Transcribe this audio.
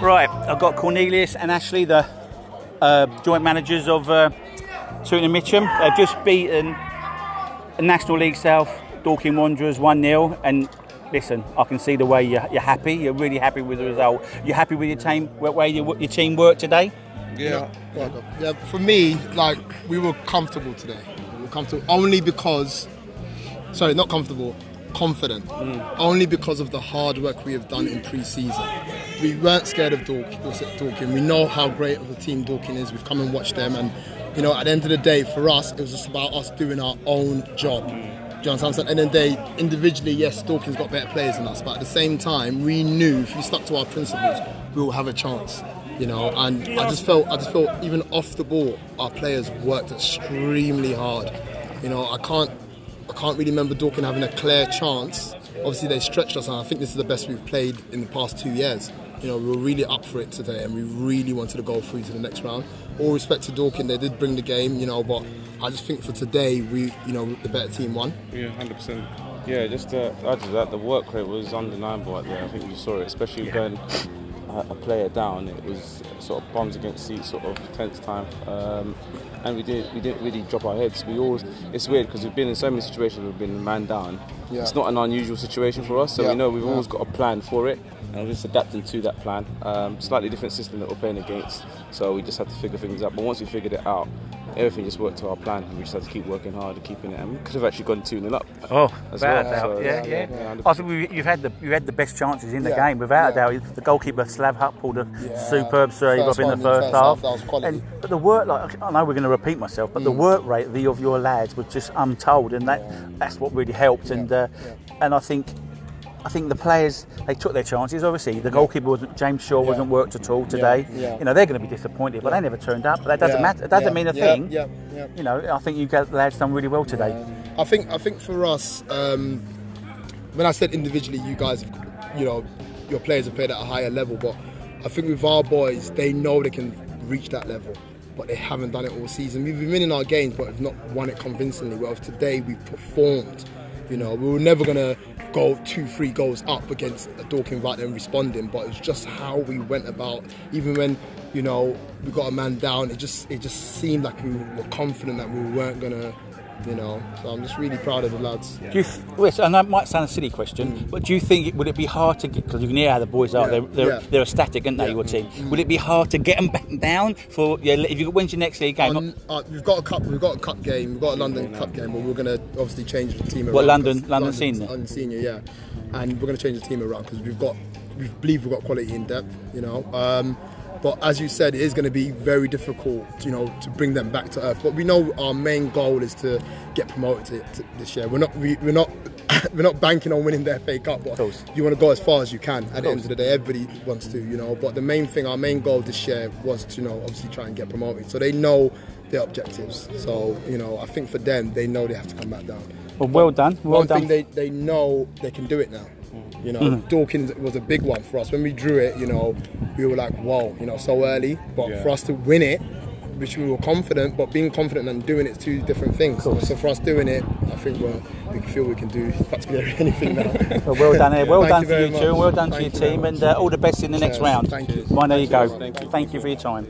Right, I've got Cornelius and Ashley, the uh, joint managers of uh, Tooting and Mitcham. They've just beaten National League South Dorking Wanderers 1 0. And listen, I can see the way you're, you're, happy. You're really happy with the result. You're happy with your team, where your, your team worked today? Yeah. yeah. yeah. For me, like, we were comfortable today. We were comfortable only because, sorry, not comfortable, confident. Mm. Only because of the hard work we have done in pre season we weren't scared of Dorking. We know how great of a team Dorking is. We've come and watched them, and you know, at the end of the day, for us, it was just about us doing our own job. Do you understand? At the end of the day, individually, yes, Dorking's got better players than us, but at the same time, we knew if we stuck to our principles, we will have a chance. You know, and I just felt, I just felt, even off the ball, our players worked extremely hard. You know, I can't, I can't really remember Dorking having a clear chance. Obviously, they stretched us, and I think this is the best we've played in the past two years you know, we were really up for it today and we really wanted to go through to the next round. All respect to Dorking, they did bring the game, you know, but I just think for today, we, you know, the better team won. Yeah, 100%. Yeah, just to add to that, the work rate was undeniable out there. I think you saw it, especially yeah. going a player down. It was sort of bombs against seats, sort of tense time, um, and we didn't we didn't really drop our heads. We always it's weird because we've been in so many situations. We've been man down. Yeah. It's not an unusual situation for us, so yeah. we know we've yeah. always got a plan for it and we're just adapting to that plan. Um, slightly different system that we're playing against, so we just had to figure things out. But once we figured it out, everything just worked to our plan. We just had to keep working hard and keeping it. And we could have actually gone two 0 up. Oh, without well. so, yeah, yeah. yeah. I think we, you've had the you had the best chances in the yeah, game, without yeah. a doubt. The goalkeeper Slav Hutt pulled a superb save up in the first, half. And, but the work, like I know we're going to repeat myself, but mm. the work rate of, the, of your lads was just untold, and that that's what really helped. And uh, and I think I think the players they took their chances. Obviously, the goalkeeper wasn't James Shaw yeah. wasn't worked at all today. Yeah. Yeah. You know they're going to be disappointed, but they never turned up. But that doesn't matter. It doesn't mean a thing. Yeah. You know, I think you got lads done really well today. I think I think for us, um, when I said individually, you guys, you know, your players have played at a higher level, but I think with our boys, they know they can reach that level but they haven't done it all season. We've been winning our games, but have not won it convincingly. Whereas today we've performed. You know, we were never gonna go two, three goals up against a Dorking right and responding, but it's just how we went about. Even when you know we got a man down, it just it just seemed like we were confident that we weren't gonna you know. So I'm just really proud of the lads. Do you th- and that might sound a silly question, mm. but do you think it, would it be hard to get because you can hear how the boys are? Yeah. They're they're, yeah. they're ecstatic, aren't they? Yeah. Your team. Mm. Would it be hard to get them back down for? Yeah, if you got when's your next league game? Um, uh, we've got a cup. We've got a cup game. We've got a London Cup game, but we're going to obviously change the team. What London? London, London senior. London senior, yeah. And we're going to change the team around because we've got we believe we've got quality in depth. You know. Um, but as you said, it is going to be very difficult, you know, to bring them back to earth. But we know our main goal is to get promoted to, to this year. We're not we, are not we're not banking on winning the FA Cup, but you want to go as far as you can. At the end of the day, everybody wants to, you know. But the main thing, our main goal this year was to, you know, obviously try and get promoted. So they know their objectives. So you know, I think for them, they know they have to come back down. Well, well done. Well One done. thing they, they know they can do it now. You know, mm. Dawkins was a big one for us. When we drew it, you know, we were like, whoa, you know, so early. But yeah. for us to win it, which we were confident, but being confident and doing it two different things. So for us doing it, I think we're, we feel we can do practically anything now. well, well done, here. Well done to you, too. Well done to your team, and uh, all the best in the next round. Thank you. Well, there you go. Thank you. Thank you for your time.